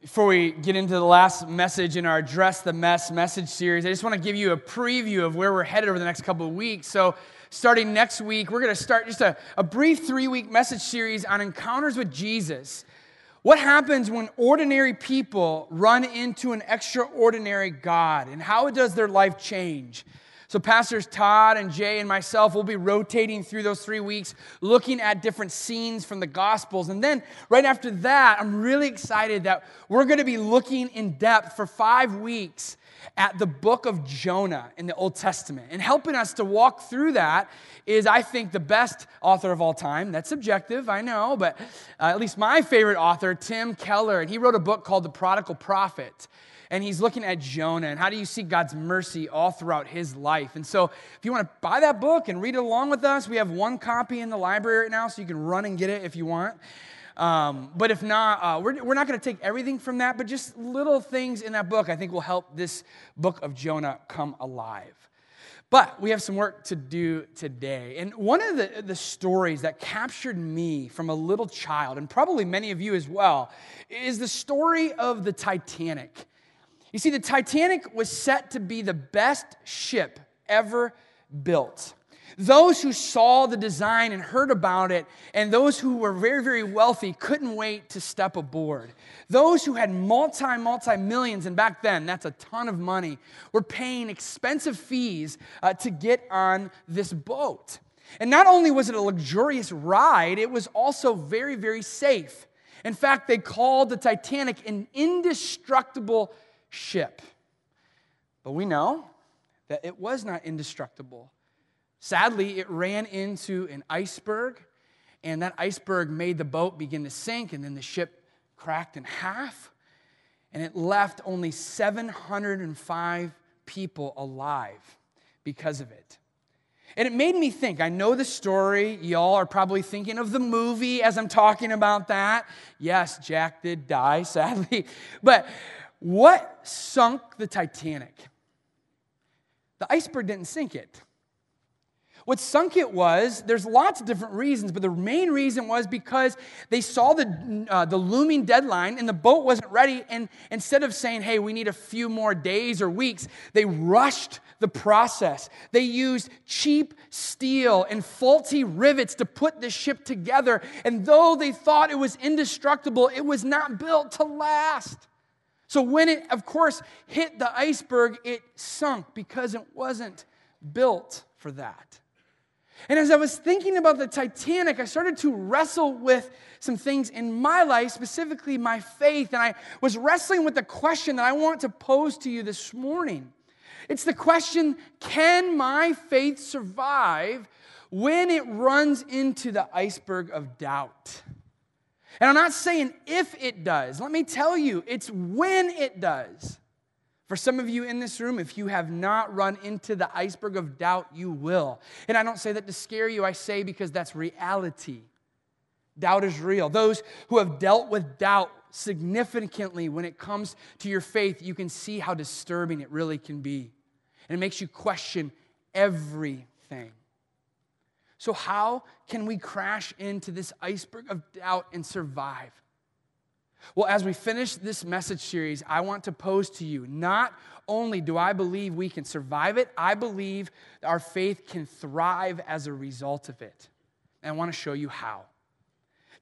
Before we get into the last message in our Address the Mess message series, I just want to give you a preview of where we're headed over the next couple of weeks. So, starting next week, we're going to start just a, a brief three week message series on encounters with Jesus. What happens when ordinary people run into an extraordinary God, and how does their life change? So, Pastors Todd and Jay and myself will be rotating through those three weeks, looking at different scenes from the Gospels. And then, right after that, I'm really excited that we're going to be looking in depth for five weeks at the book of Jonah in the Old Testament. And helping us to walk through that is, I think, the best author of all time. That's subjective, I know, but uh, at least my favorite author, Tim Keller, and he wrote a book called The Prodigal Prophet and he's looking at Jonah and how do you see God's mercy all throughout his life. And so, if you want to buy that book and read it along with us, we have one copy in the library right now, so you can run and get it if you want. Um, but if not, uh, we're, we're not going to take everything from that, but just little things in that book I think will help this book of Jonah come alive. But we have some work to do today. And one of the, the stories that captured me from a little child, and probably many of you as well, is the story of the Titanic. You see, the Titanic was set to be the best ship ever built. Those who saw the design and heard about it, and those who were very, very wealthy, couldn't wait to step aboard. Those who had multi, multi millions, and back then, that's a ton of money, were paying expensive fees uh, to get on this boat. And not only was it a luxurious ride, it was also very, very safe. In fact, they called the Titanic an indestructible ship. But we know that it was not indestructible. Sadly, it ran into an iceberg, and that iceberg made the boat begin to sink, and then the ship cracked in half, and it left only 705 people alive because of it. And it made me think. I know the story. Y'all are probably thinking of the movie as I'm talking about that. Yes, Jack did die, sadly. But what sunk the Titanic? The iceberg didn't sink it. What sunk it was, there's lots of different reasons, but the main reason was because they saw the, uh, the looming deadline and the boat wasn't ready. And instead of saying, hey, we need a few more days or weeks, they rushed the process. They used cheap steel and faulty rivets to put the ship together. And though they thought it was indestructible, it was not built to last. So when it, of course, hit the iceberg, it sunk because it wasn't built for that. And as I was thinking about the Titanic, I started to wrestle with some things in my life, specifically my faith. And I was wrestling with the question that I want to pose to you this morning. It's the question can my faith survive when it runs into the iceberg of doubt? And I'm not saying if it does. Let me tell you, it's when it does. For some of you in this room, if you have not run into the iceberg of doubt, you will. And I don't say that to scare you, I say because that's reality. Doubt is real. Those who have dealt with doubt significantly when it comes to your faith, you can see how disturbing it really can be. And it makes you question everything. So, how can we crash into this iceberg of doubt and survive? Well, as we finish this message series, I want to pose to you not only do I believe we can survive it, I believe our faith can thrive as a result of it. And I want to show you how.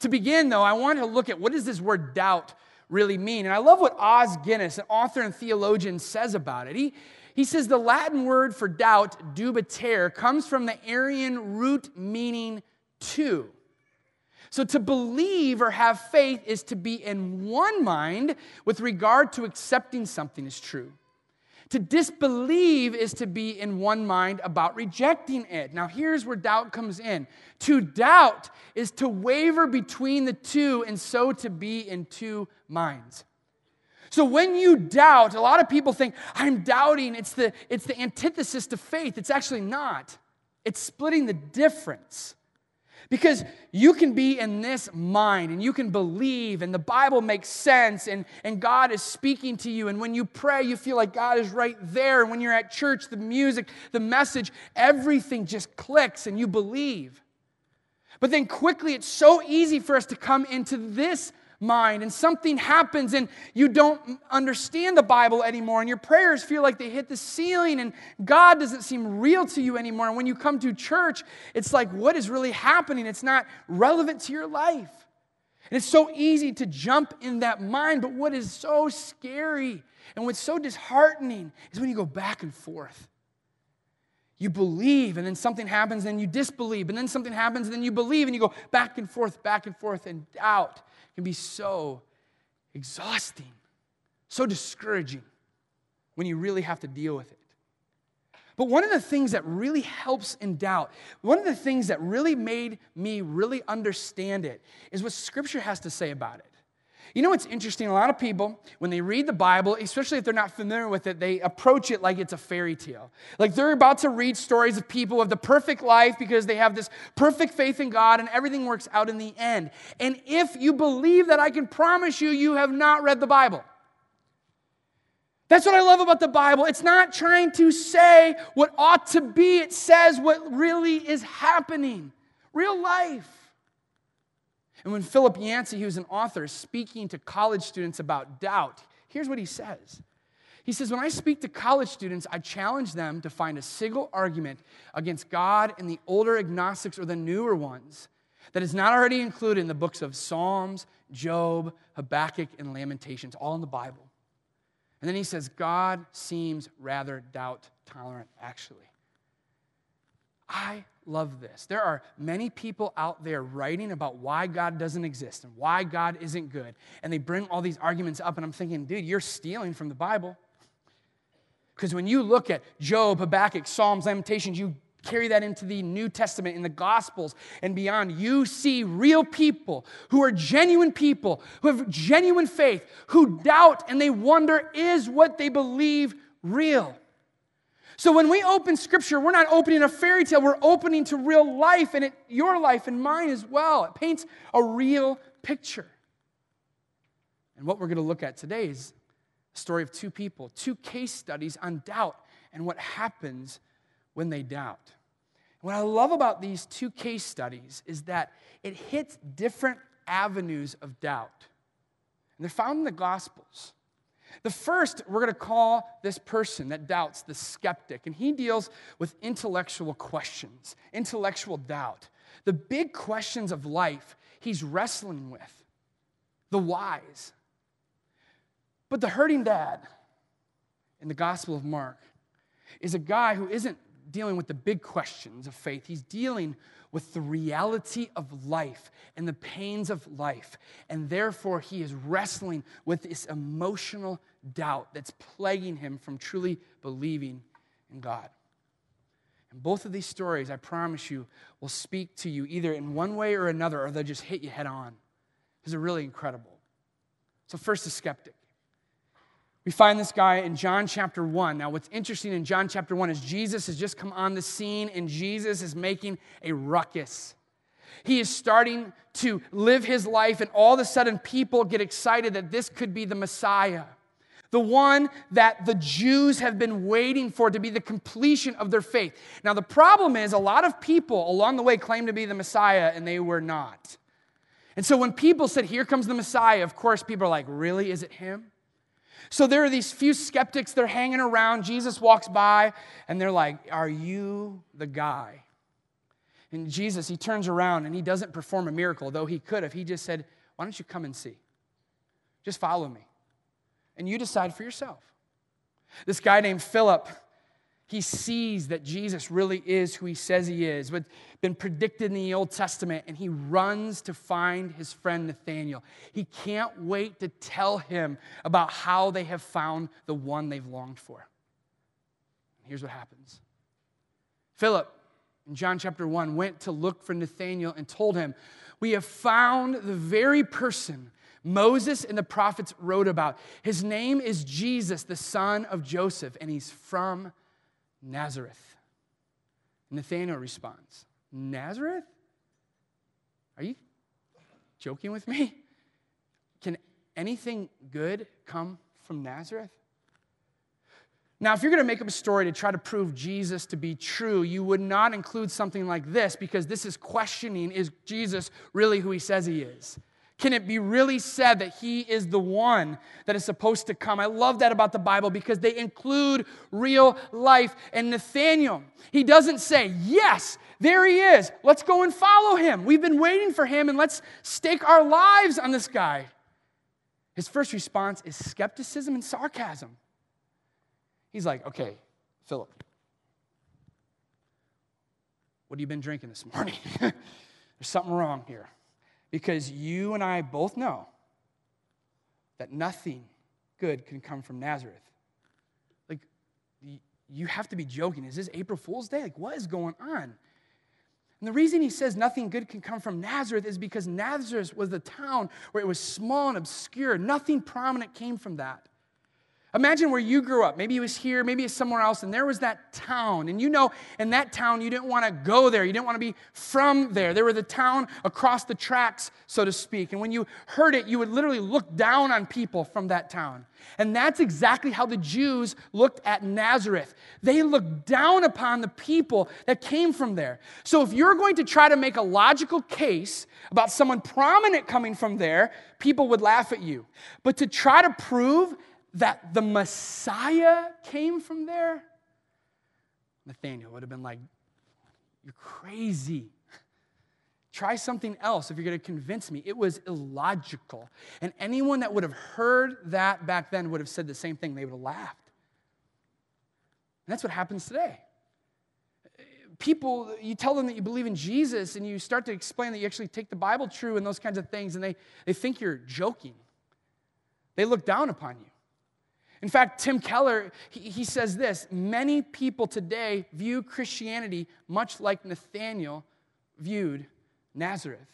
To begin, though, I want to look at what does this word doubt really mean? And I love what Os Guinness, an author and theologian, says about it. He, he says the Latin word for doubt, dubitare, comes from the Aryan root meaning two. So to believe or have faith is to be in one mind with regard to accepting something as true. To disbelieve is to be in one mind about rejecting it. Now, here's where doubt comes in. To doubt is to waver between the two and so to be in two minds. So when you doubt, a lot of people think, I'm doubting. It's the, it's the antithesis to faith. It's actually not. It's splitting the difference. Because you can be in this mind and you can believe, and the Bible makes sense, and, and God is speaking to you. And when you pray, you feel like God is right there. And when you're at church, the music, the message, everything just clicks and you believe. But then quickly, it's so easy for us to come into this mind and something happens and you don't understand the Bible anymore and your prayers feel like they hit the ceiling and God doesn't seem real to you anymore. And when you come to church, it's like, what is really happening? It's not relevant to your life. And it's so easy to jump in that mind, but what is so scary and what's so disheartening is when you go back and forth. You believe, and then something happens, and you disbelieve, and then something happens, and then you believe, and you go back and forth, back and forth, and doubt can be so exhausting, so discouraging when you really have to deal with it. But one of the things that really helps in doubt, one of the things that really made me really understand it, is what Scripture has to say about it. You know what's interesting? A lot of people, when they read the Bible, especially if they're not familiar with it, they approach it like it's a fairy tale. Like they're about to read stories of people of the perfect life because they have this perfect faith in God and everything works out in the end. And if you believe that, I can promise you, you have not read the Bible. That's what I love about the Bible. It's not trying to say what ought to be, it says what really is happening real life. And when Philip Yancey, who's an author, speaking to college students about doubt, here's what he says. He says, When I speak to college students, I challenge them to find a single argument against God in the older agnostics or the newer ones that is not already included in the books of Psalms, Job, Habakkuk, and Lamentations, all in the Bible. And then he says, God seems rather doubt tolerant, actually. I love this. There are many people out there writing about why God doesn't exist and why God isn't good. And they bring all these arguments up, and I'm thinking, dude, you're stealing from the Bible. Because when you look at Job, Habakkuk, Psalms, Lamentations, you carry that into the New Testament, in the Gospels, and beyond. You see real people who are genuine people, who have genuine faith, who doubt and they wonder is what they believe real? So when we open scripture, we're not opening a fairy tale, we're opening to real life and it, your life and mine as well. It paints a real picture. And what we're going to look at today is a story of two people, two case studies on doubt and what happens when they doubt. What I love about these two case studies is that it hits different avenues of doubt. And they're found in the Gospels. The first, we're going to call this person that doubts the skeptic, and he deals with intellectual questions, intellectual doubt. The big questions of life he's wrestling with, the whys. But the hurting dad in the Gospel of Mark is a guy who isn't dealing with the big questions of faith, he's dealing with the reality of life and the pains of life. And therefore, he is wrestling with this emotional doubt that's plaguing him from truly believing in God. And both of these stories, I promise you, will speak to you either in one way or another, or they'll just hit you head on. Because they're really incredible. So, first, the skeptic. We find this guy in John chapter 1. Now, what's interesting in John chapter 1 is Jesus has just come on the scene and Jesus is making a ruckus. He is starting to live his life, and all of a sudden, people get excited that this could be the Messiah, the one that the Jews have been waiting for to be the completion of their faith. Now, the problem is, a lot of people along the way claim to be the Messiah, and they were not. And so, when people said, Here comes the Messiah, of course, people are like, Really? Is it him? So there are these few skeptics, they're hanging around. Jesus walks by, and they're like, Are you the guy? And Jesus, he turns around and he doesn't perform a miracle, though he could have. He just said, Why don't you come and see? Just follow me. And you decide for yourself. This guy named Philip, he sees that Jesus really is who he says he is, what's been predicted in the Old Testament, and he runs to find his friend Nathaniel. He can't wait to tell him about how they have found the one they've longed for. Here's what happens Philip, in John chapter 1, went to look for Nathaniel and told him, We have found the very person Moses and the prophets wrote about. His name is Jesus, the son of Joseph, and he's from Nazareth. Nathanael responds, Nazareth? Are you joking with me? Can anything good come from Nazareth? Now, if you're going to make up a story to try to prove Jesus to be true, you would not include something like this because this is questioning is Jesus really who he says he is? Can it be really said that he is the one that is supposed to come? I love that about the Bible because they include real life. And Nathaniel, he doesn't say, Yes, there he is. Let's go and follow him. We've been waiting for him and let's stake our lives on this guy. His first response is skepticism and sarcasm. He's like, Okay, Philip, what have you been drinking this morning? There's something wrong here. Because you and I both know that nothing good can come from Nazareth. Like, you have to be joking. Is this April Fool's Day? Like, what is going on? And the reason he says nothing good can come from Nazareth is because Nazareth was the town where it was small and obscure. Nothing prominent came from that. Imagine where you grew up. Maybe it was here, maybe it's somewhere else, and there was that town. And you know, in that town, you didn't want to go there. You didn't want to be from there. There was the town across the tracks, so to speak. And when you heard it, you would literally look down on people from that town. And that's exactly how the Jews looked at Nazareth. They looked down upon the people that came from there. So if you're going to try to make a logical case about someone prominent coming from there, people would laugh at you. But to try to prove that the Messiah came from there, Nathaniel would have been like, You're crazy. Try something else if you're going to convince me. It was illogical. And anyone that would have heard that back then would have said the same thing. They would have laughed. And that's what happens today. People, you tell them that you believe in Jesus and you start to explain that you actually take the Bible true and those kinds of things, and they, they think you're joking. They look down upon you. In fact, Tim Keller, he, he says this many people today view Christianity much like Nathaniel viewed Nazareth.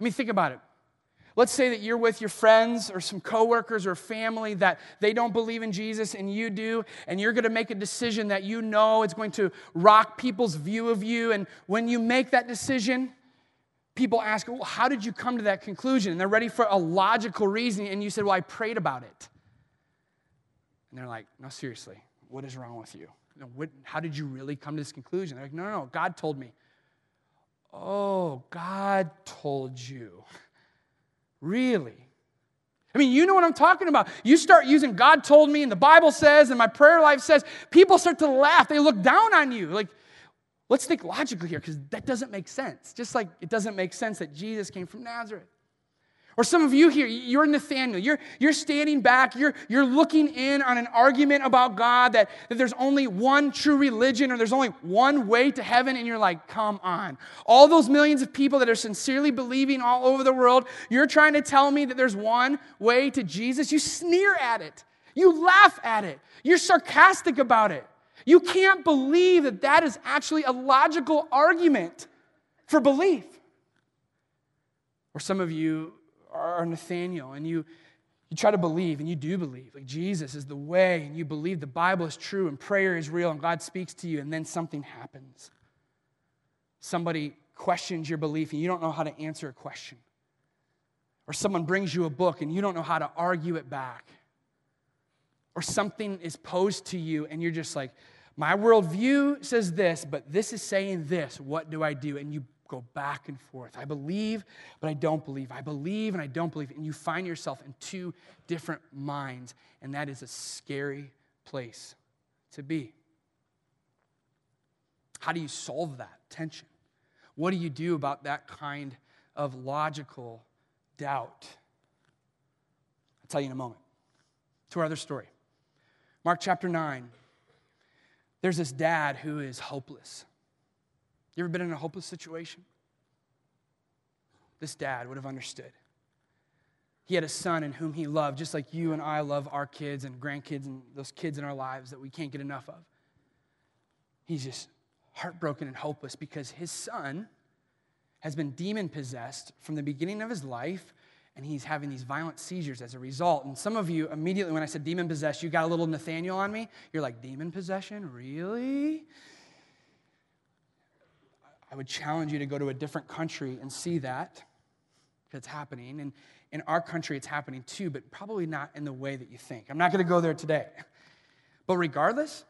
I mean, think about it. Let's say that you're with your friends or some coworkers or family that they don't believe in Jesus and you do, and you're going to make a decision that you know is going to rock people's view of you. And when you make that decision, people ask, well, How did you come to that conclusion? And they're ready for a logical reason, and you said, Well, I prayed about it. And they're like, no, seriously, what is wrong with you? you know, what, how did you really come to this conclusion? They're like, no, no, no, God told me. Oh, God told you. Really? I mean, you know what I'm talking about. You start using God told me, and the Bible says, and my prayer life says, people start to laugh. They look down on you. Like, let's think logically here, because that doesn't make sense. Just like it doesn't make sense that Jesus came from Nazareth. Or some of you here, you're Nathaniel. You're, you're standing back. You're, you're looking in on an argument about God that, that there's only one true religion or there's only one way to heaven. And you're like, come on. All those millions of people that are sincerely believing all over the world, you're trying to tell me that there's one way to Jesus. You sneer at it. You laugh at it. You're sarcastic about it. You can't believe that that is actually a logical argument for belief. Or some of you are Nathaniel and you, you try to believe and you do believe like Jesus is the way and you believe the Bible is true and prayer is real and God speaks to you and then something happens. Somebody questions your belief and you don't know how to answer a question. Or someone brings you a book and you don't know how to argue it back. Or something is posed to you and you're just like, my worldview says this, but this is saying this. What do I do? And you go back and forth. I believe, but I don't believe. I believe and I don't believe. And you find yourself in two different minds, and that is a scary place to be. How do you solve that tension? What do you do about that kind of logical doubt? I'll tell you in a moment. To our other story. Mark chapter 9. There's this dad who is hopeless. You ever been in a hopeless situation? This dad would have understood. He had a son in whom he loved, just like you and I love our kids and grandkids and those kids in our lives that we can't get enough of. He's just heartbroken and hopeless because his son has been demon possessed from the beginning of his life and he's having these violent seizures as a result. And some of you, immediately when I said demon possessed, you got a little Nathaniel on me. You're like, demon possession? Really? I would challenge you to go to a different country and see that it's happening. And in our country, it's happening too, but probably not in the way that you think. I'm not going to go there today. But regardless,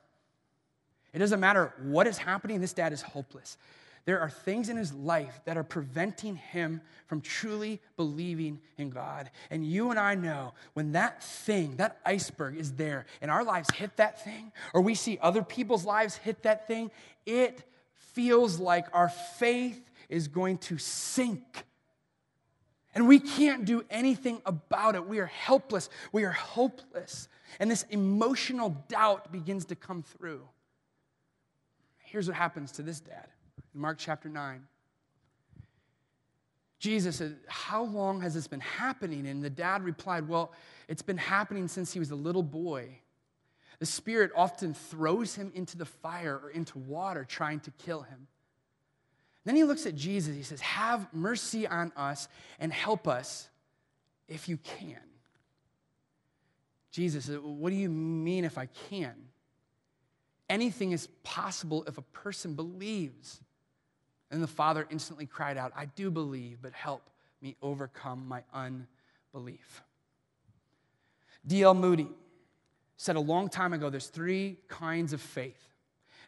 it doesn't matter what is happening, this dad is hopeless. there are things in his life that are preventing him from truly believing in God. And you and I know when that thing, that iceberg is there, and our lives hit that thing, or we see other people's lives hit that thing, it feels like our faith is going to sink. And we can't do anything about it. We are helpless. We are hopeless. And this emotional doubt begins to come through. Here's what happens to this dad in Mark chapter 9. Jesus said, How long has this been happening? And the dad replied, Well, it's been happening since he was a little boy. The Spirit often throws him into the fire or into water trying to kill him. Then he looks at Jesus. He says, Have mercy on us and help us if you can. Jesus said, What do you mean if I can? Anything is possible if a person believes. And the father instantly cried out, I do believe, but help me overcome my unbelief. D.L. Moody said a long time ago there's three kinds of faith.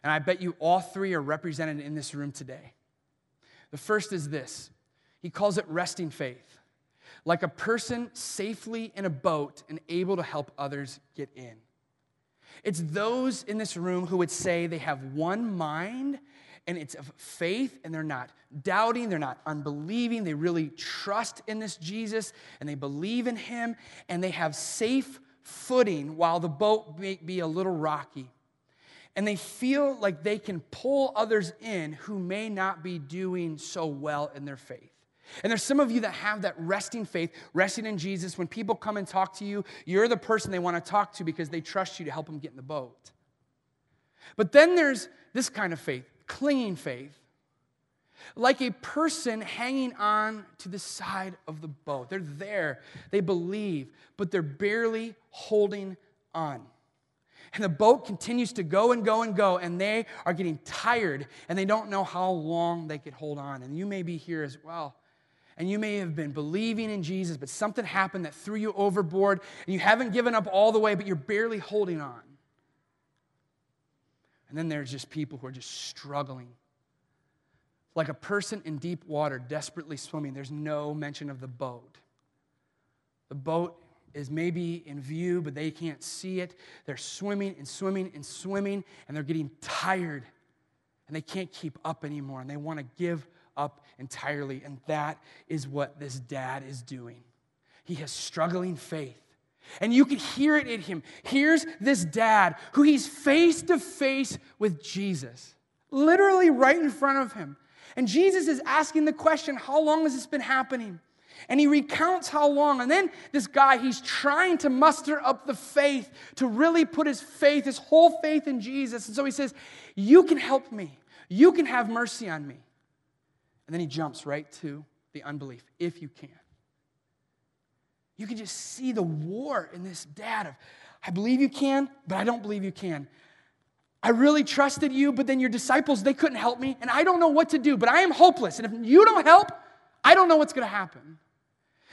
And I bet you all three are represented in this room today. The first is this he calls it resting faith, like a person safely in a boat and able to help others get in. It's those in this room who would say they have one mind and it's of faith and they're not doubting, they're not unbelieving, they really trust in this Jesus and they believe in him and they have safe footing while the boat may be a little rocky. And they feel like they can pull others in who may not be doing so well in their faith. And there's some of you that have that resting faith, resting in Jesus. When people come and talk to you, you're the person they want to talk to because they trust you to help them get in the boat. But then there's this kind of faith, clinging faith, like a person hanging on to the side of the boat. They're there, they believe, but they're barely holding on. And the boat continues to go and go and go, and they are getting tired and they don't know how long they could hold on. And you may be here as well and you may have been believing in Jesus, but something happened that threw you overboard, and you haven't given up all the way, but you're barely holding on. And then there's just people who are just struggling. Like a person in deep water desperately swimming, there's no mention of the boat. The boat is maybe in view, but they can't see it. They're swimming and swimming and swimming, and they're getting tired, and they can't keep up anymore, and they want to give up entirely. And that is what this dad is doing. He has struggling faith. And you can hear it in him. Here's this dad who he's face to face with Jesus, literally right in front of him. And Jesus is asking the question, How long has this been happening? And he recounts how long. And then this guy, he's trying to muster up the faith to really put his faith, his whole faith in Jesus. And so he says, You can help me. You can have mercy on me. And then he jumps right to the unbelief, if you can. You can just see the war in this dad of, I believe you can, but I don't believe you can. I really trusted you, but then your disciples, they couldn't help me, and I don't know what to do, but I am hopeless. And if you don't help, I don't know what's going to happen.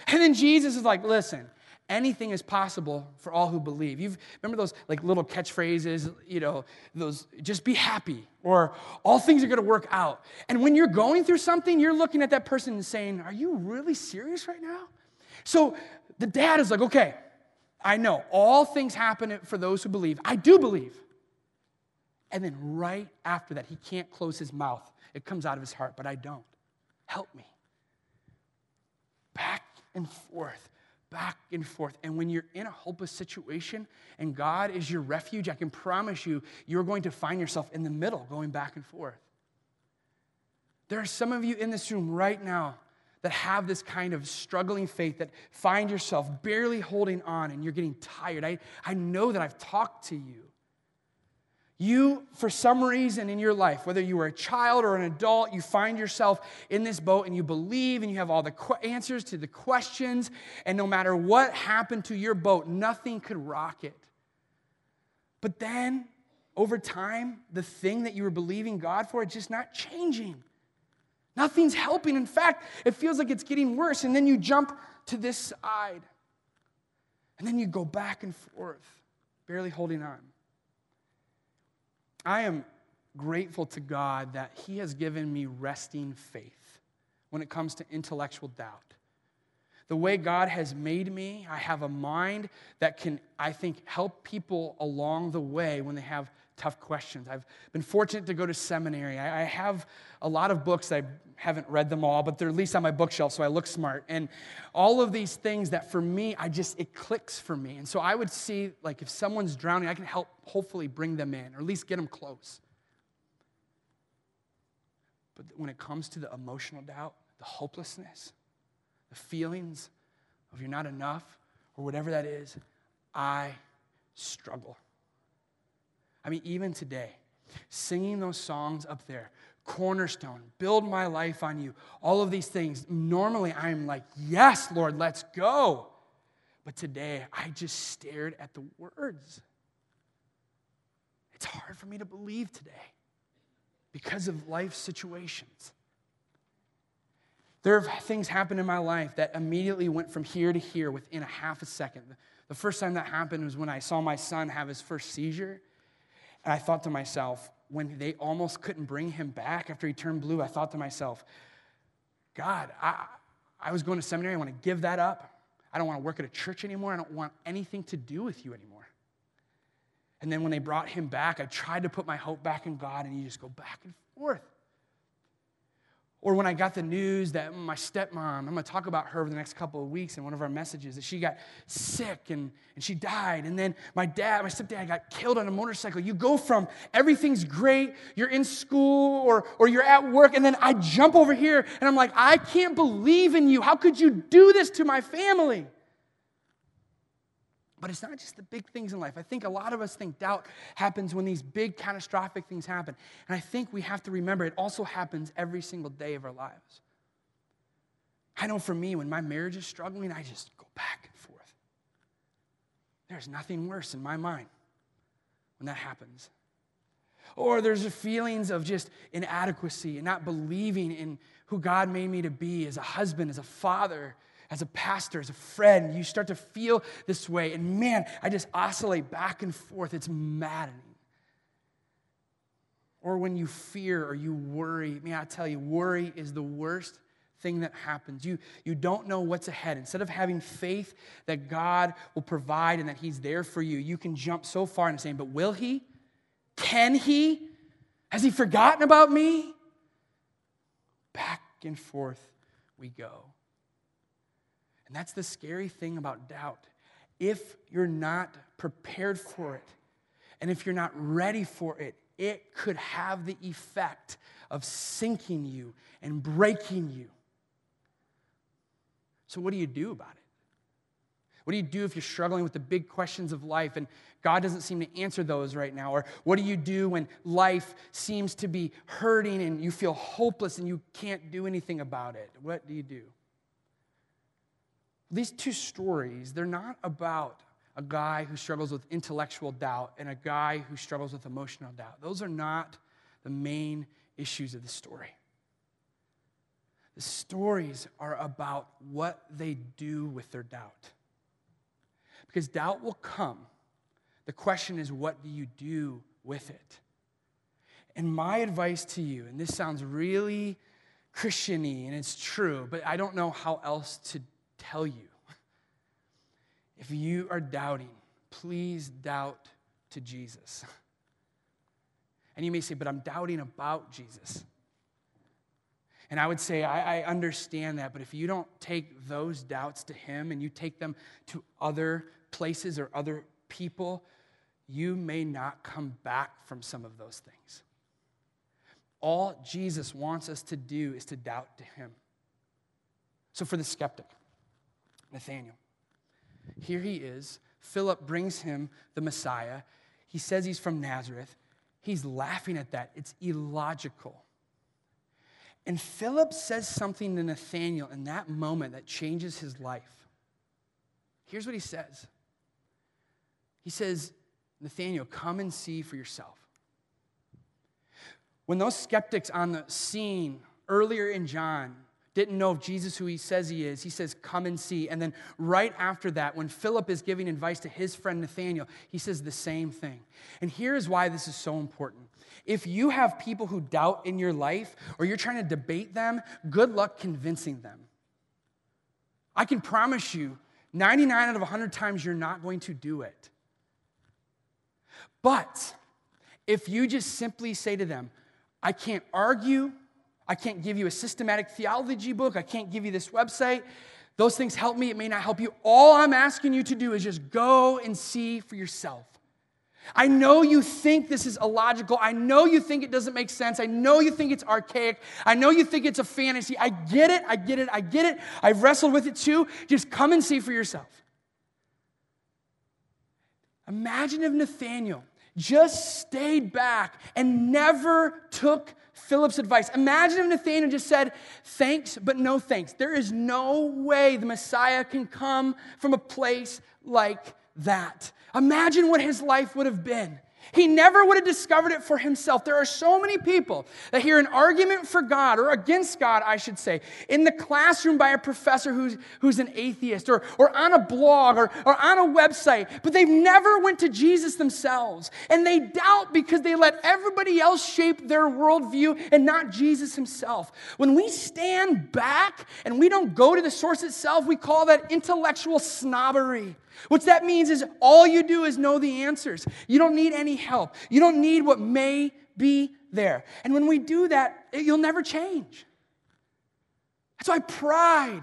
And then Jesus is like, listen, anything is possible for all who believe. You remember those like little catchphrases, you know, those just be happy or all things are going to work out. And when you're going through something, you're looking at that person and saying, "Are you really serious right now?" So the dad is like, "Okay, I know all things happen for those who believe. I do believe." And then right after that, he can't close his mouth. It comes out of his heart, but I don't. Help me. Back and forth back and forth. And when you're in a hopeless situation and God is your refuge, I can promise you, you're going to find yourself in the middle going back and forth. There are some of you in this room right now that have this kind of struggling faith that find yourself barely holding on and you're getting tired. I, I know that I've talked to you. You, for some reason in your life, whether you were a child or an adult, you find yourself in this boat and you believe and you have all the qu- answers to the questions, and no matter what happened to your boat, nothing could rock it. But then, over time, the thing that you were believing God for is just not changing. Nothing's helping. In fact, it feels like it's getting worse. And then you jump to this side. And then you go back and forth, barely holding on. I am grateful to God that He has given me resting faith when it comes to intellectual doubt. The way God has made me, I have a mind that can, I think, help people along the way when they have tough questions. I've been fortunate to go to seminary. I, have a lot of books. I haven't read them all, but they're at least on my bookshelf, so I look smart. And all of these things that for me, I just, it clicks for me. And so I would see, like, if someone's drowning, I can help hopefully bring them in, or at least get them close. But when it comes to the emotional doubt, the hopelessness, the feelings of you're not enough, or whatever that is, I struggle. I mean, even today, singing those songs up there, Cornerstone, build my life on you, all of these things, normally I'm like, yes, Lord, let's go. But today, I just stared at the words. It's hard for me to believe today because of life situations. There have things happened in my life that immediately went from here to here within a half a second. The first time that happened was when I saw my son have his first seizure. And I thought to myself, when they almost couldn't bring him back after he turned blue, I thought to myself, God, I, I was going to seminary. I want to give that up. I don't want to work at a church anymore. I don't want anything to do with you anymore. And then when they brought him back, I tried to put my hope back in God, and you just go back and forth. Or when I got the news that my stepmom, I'm going to talk about her over the next couple of weeks in one of our messages, that she got sick and, and she died. And then my dad, my stepdad got killed on a motorcycle. You go from everything's great, you're in school or, or you're at work, and then I jump over here and I'm like, I can't believe in you. How could you do this to my family? But it's not just the big things in life. I think a lot of us think doubt happens when these big catastrophic things happen. And I think we have to remember it also happens every single day of our lives. I know for me, when my marriage is struggling, I just go back and forth. There's nothing worse in my mind when that happens. Or there's feelings of just inadequacy and not believing in who God made me to be as a husband, as a father, as a pastor, as a friend, you start to feel this way. And man, I just oscillate back and forth. It's maddening. Or when you fear or you worry, may I tell you, worry is the worst thing that happens. You, you don't know what's ahead. Instead of having faith that God will provide and that He's there for you, you can jump so far into saying, But will He? Can He? Has He forgotten about me? Back and forth we go. And that's the scary thing about doubt. If you're not prepared for it, and if you're not ready for it, it could have the effect of sinking you and breaking you. So, what do you do about it? What do you do if you're struggling with the big questions of life and God doesn't seem to answer those right now? Or what do you do when life seems to be hurting and you feel hopeless and you can't do anything about it? What do you do? These two stories, they're not about a guy who struggles with intellectual doubt and a guy who struggles with emotional doubt. Those are not the main issues of the story. The stories are about what they do with their doubt. Because doubt will come. The question is, what do you do with it? And my advice to you, and this sounds really Christiany and it's true, but I don't know how else to tell you. If you are doubting, please doubt to Jesus. And you may say, but I'm doubting about Jesus. And I would say, I, I, understand that, but if you don't take those doubts to Him and you take them to other places or other people, you may not come back from some of those things. All Jesus wants us to do is to doubt to Him. So, for the skeptic, Nathaniel. Here he is. Philip brings him the Messiah. He says he's from Nazareth. He's laughing at that. It's illogical. And Philip says something to Nathanael in that moment that changes his life. Here's what he says He says, Nathanael, come and see for yourself. When those skeptics on the scene earlier in John didn't know if Jesus who he says he is, he says, Come and see. And then right after that, when Philip is giving advice to his friend Nathaniel, he says the same thing. And here's why this is so important. If you have people who doubt in your life or you're trying to debate them, good luck convincing them. I can promise you, 99 out of 100 times, you're not going to do it. But if you just simply say to them, I can't argue, I can't give you a systematic theology book, I can't give you this website, those things help me, it may not help you. All I'm asking you to do is just go and see for yourself. I know you think this is illogical. I know you think it doesn't make sense. I know you think it's archaic. I know you think it's a fantasy. I get it. I get it. I get it. I've wrestled with it too. Just come and see for yourself. Imagine if Nathaniel just stayed back and never took Philip's advice. Imagine if Nathaniel just said, Thanks, but no thanks. There is no way the Messiah can come from a place like that. Imagine what his life would have been. He never would have discovered it for himself. There are so many people that hear an argument for God, or against God, I should say, in the classroom by a professor who's, who's an atheist, or, or on a blog, or, or on a website, but they've never went to Jesus themselves. And they doubt because they let everybody else shape their worldview and not Jesus himself. When we stand back and we don't go to the source itself, we call that intellectual snobbery. What that means is all you do is know the answers. You don't need any help. You don't need what may be there. And when we do that, you'll never change. That's why pride,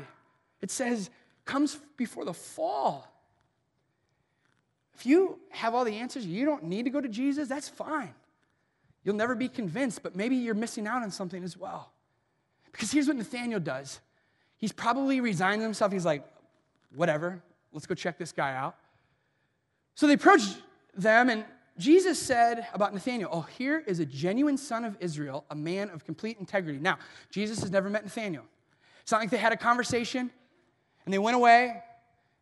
it says, comes before the fall. If you have all the answers, you don't need to go to Jesus, that's fine. You'll never be convinced, but maybe you're missing out on something as well. Because here's what Nathaniel does. He's probably resigned himself. He's like, whatever, Let's go check this guy out. So they approached them, and Jesus said about Nathanael, Oh, here is a genuine son of Israel, a man of complete integrity. Now, Jesus has never met Nathanael. It's not like they had a conversation and they went away,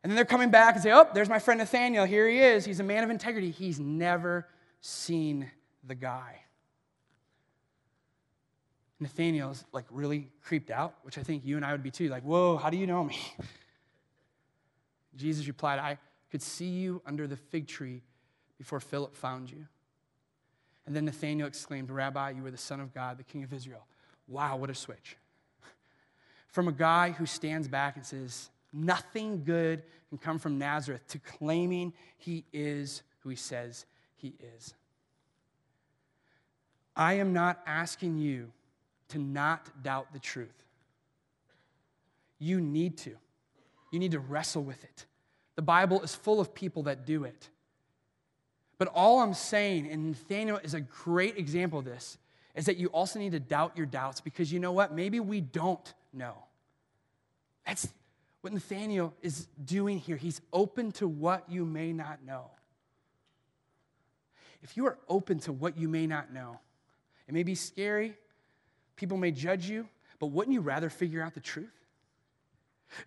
and then they're coming back and say, Oh, there's my friend Nathanael. Here he is. He's a man of integrity. He's never seen the guy. Nathanael's like really creeped out, which I think you and I would be too. Like, whoa, how do you know me? Jesus replied, I could see you under the fig tree before Philip found you. And then Nathanael exclaimed, Rabbi, you are the Son of God, the King of Israel. Wow, what a switch. From a guy who stands back and says, Nothing good can come from Nazareth to claiming he is who he says he is. I am not asking you to not doubt the truth. You need to. You need to wrestle with it. The Bible is full of people that do it. But all I'm saying, and Nathaniel is a great example of this, is that you also need to doubt your doubts because you know what? Maybe we don't know. That's what Nathaniel is doing here. He's open to what you may not know. If you are open to what you may not know, it may be scary, people may judge you, but wouldn't you rather figure out the truth?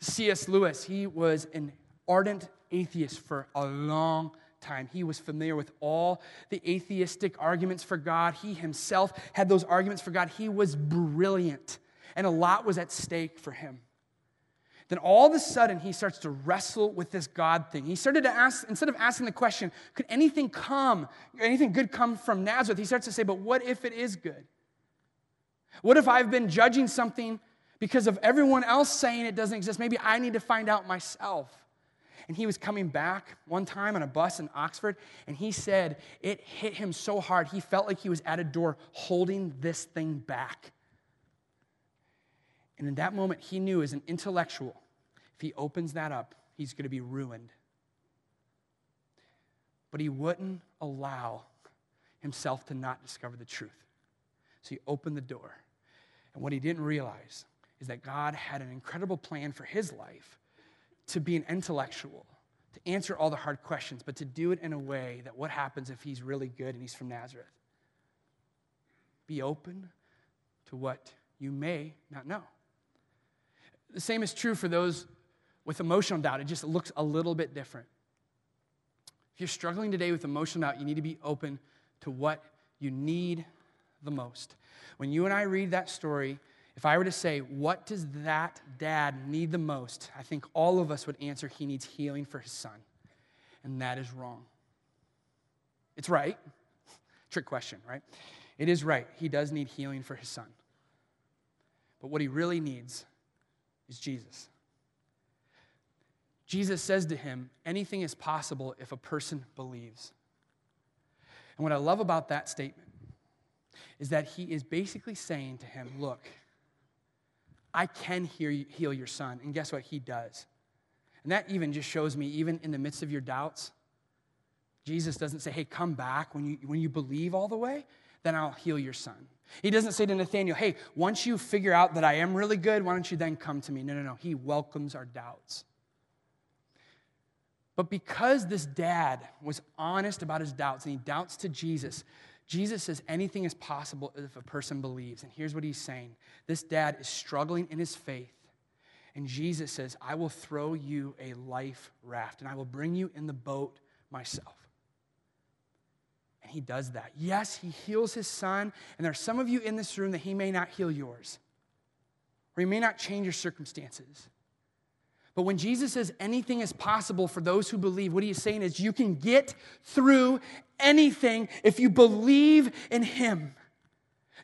C.S. Lewis, he was an ardent atheist for a long time. He was familiar with all the atheistic arguments for God. He himself had those arguments for God. He was brilliant, and a lot was at stake for him. Then all of a sudden, he starts to wrestle with this God thing. He started to ask, instead of asking the question, could anything come, anything good come from Nazareth? He starts to say, but what if it is good? What if I've been judging something because of everyone else saying it doesn't exist. Maybe I need to find out myself. And he was coming back one time on a bus in Oxford, and he said it hit him so hard, he felt like he was at a door holding this thing back. And in that moment, he knew as an intellectual, if he opens that up, he's going to be ruined. But he wouldn't allow himself to not discover the truth. So he opened the door. And what he didn't realize is that God had an incredible plan for his life to be an intellectual, to answer all the hard questions, but to do it in a way that what happens if he's really good and he's from Nazareth? Be open to what you may not know. The same is true for those with emotional doubt. It just looks a little bit different. If you're struggling today with emotional doubt, you need to be open to what you need the most. When you and I read that story, If I were to say, what does that dad need the most? I think all of us would answer he needs healing for his son. And that is wrong. It's right. Trick question, right? It is right. He does need healing for his son. But what he really needs is Jesus. Jesus says to him, anything is possible if a person believes. And what I love about that statement is that he is basically saying to him, Look, I can heal your son. And guess what? He does. And that even just shows me, even in the midst of your doubts, Jesus doesn't say, Hey, come back when you, when you believe all the way, then I'll heal your son. He doesn't say to Nathaniel, Hey, once you figure out that I am really good, why don't you then come to me? No, no, no. He welcomes our doubts. But because this dad was honest about his doubts and he doubts to Jesus, Jesus says anything is possible if a person believes. And here's what he's saying this dad is struggling in his faith. And Jesus says, I will throw you a life raft and I will bring you in the boat myself. And he does that. Yes, he heals his son. And there are some of you in this room that he may not heal yours, or he may not change your circumstances. But when Jesus says anything is possible for those who believe, what he's saying is you can get through anything if you believe in him.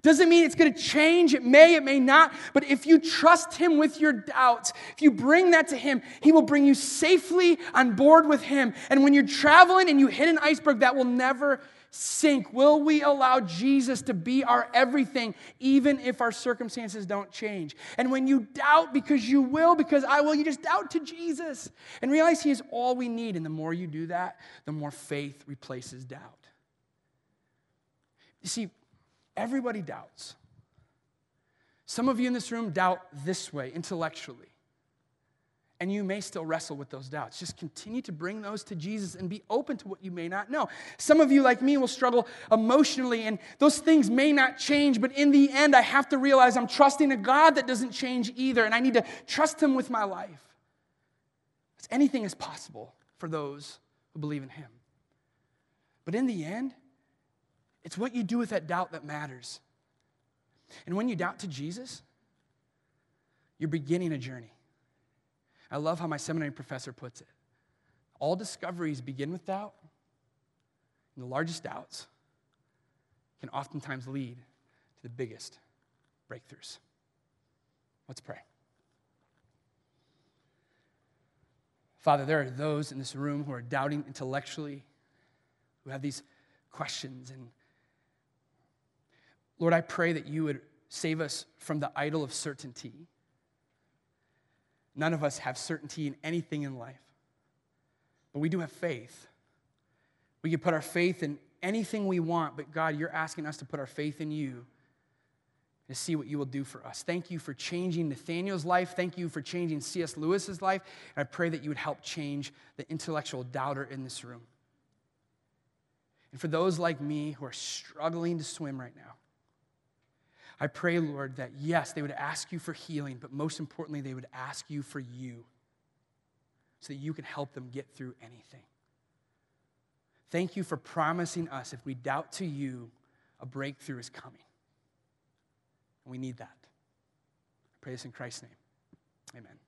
Doesn't mean it's going to change. It may, it may not. But if you trust Him with your doubts, if you bring that to Him, He will bring you safely on board with Him. And when you're traveling and you hit an iceberg, that will never sink? Will we allow Jesus to be our everything, even if our circumstances don't change? And when you doubt, because you will, because I will, you just doubt to Jesus and realize He is all we need. And the more you do that, the more faith replaces doubt. You see, everybody doubts. Some of you in this room doubt this way intellectually and you may still wrestle with those doubts. Just continue to bring those to Jesus and be open to what you may not know. Some of you, like me, will struggle emotionally, and those things may not change, but in the end, I have to realize I'm trusting a God that doesn't change either, and I need to trust Him with my life. anything is possible for those who believe in Him. But in the end, it's what you do with that doubt that matters. And when you doubt to Jesus, you're beginning a journey. I love how my seminary professor puts it. All discoveries begin with doubt, and the largest doubts can oftentimes lead to the biggest breakthroughs. Let's pray. Father, there are those in this room who are doubting intellectually, who have these questions. And Lord, I pray that you would save us from the idol of certainty None of us have certainty in anything in life, but we do have faith. We can put our faith in anything we want, but God, you're asking us to put our faith in you to see what you will do for us. Thank you for changing Nathaniel's life. Thank you for changing C.S. Lewis's life. And I pray that you would help change the intellectual doubter in this room. And for those like me who are struggling to swim right now, I pray, Lord, that yes, they would ask you for healing, but most importantly, they would ask you for you so that you can help them get through anything. Thank you for promising us if we doubt to you, a breakthrough is coming. And we need that. I pray this in Christ's name. Amen.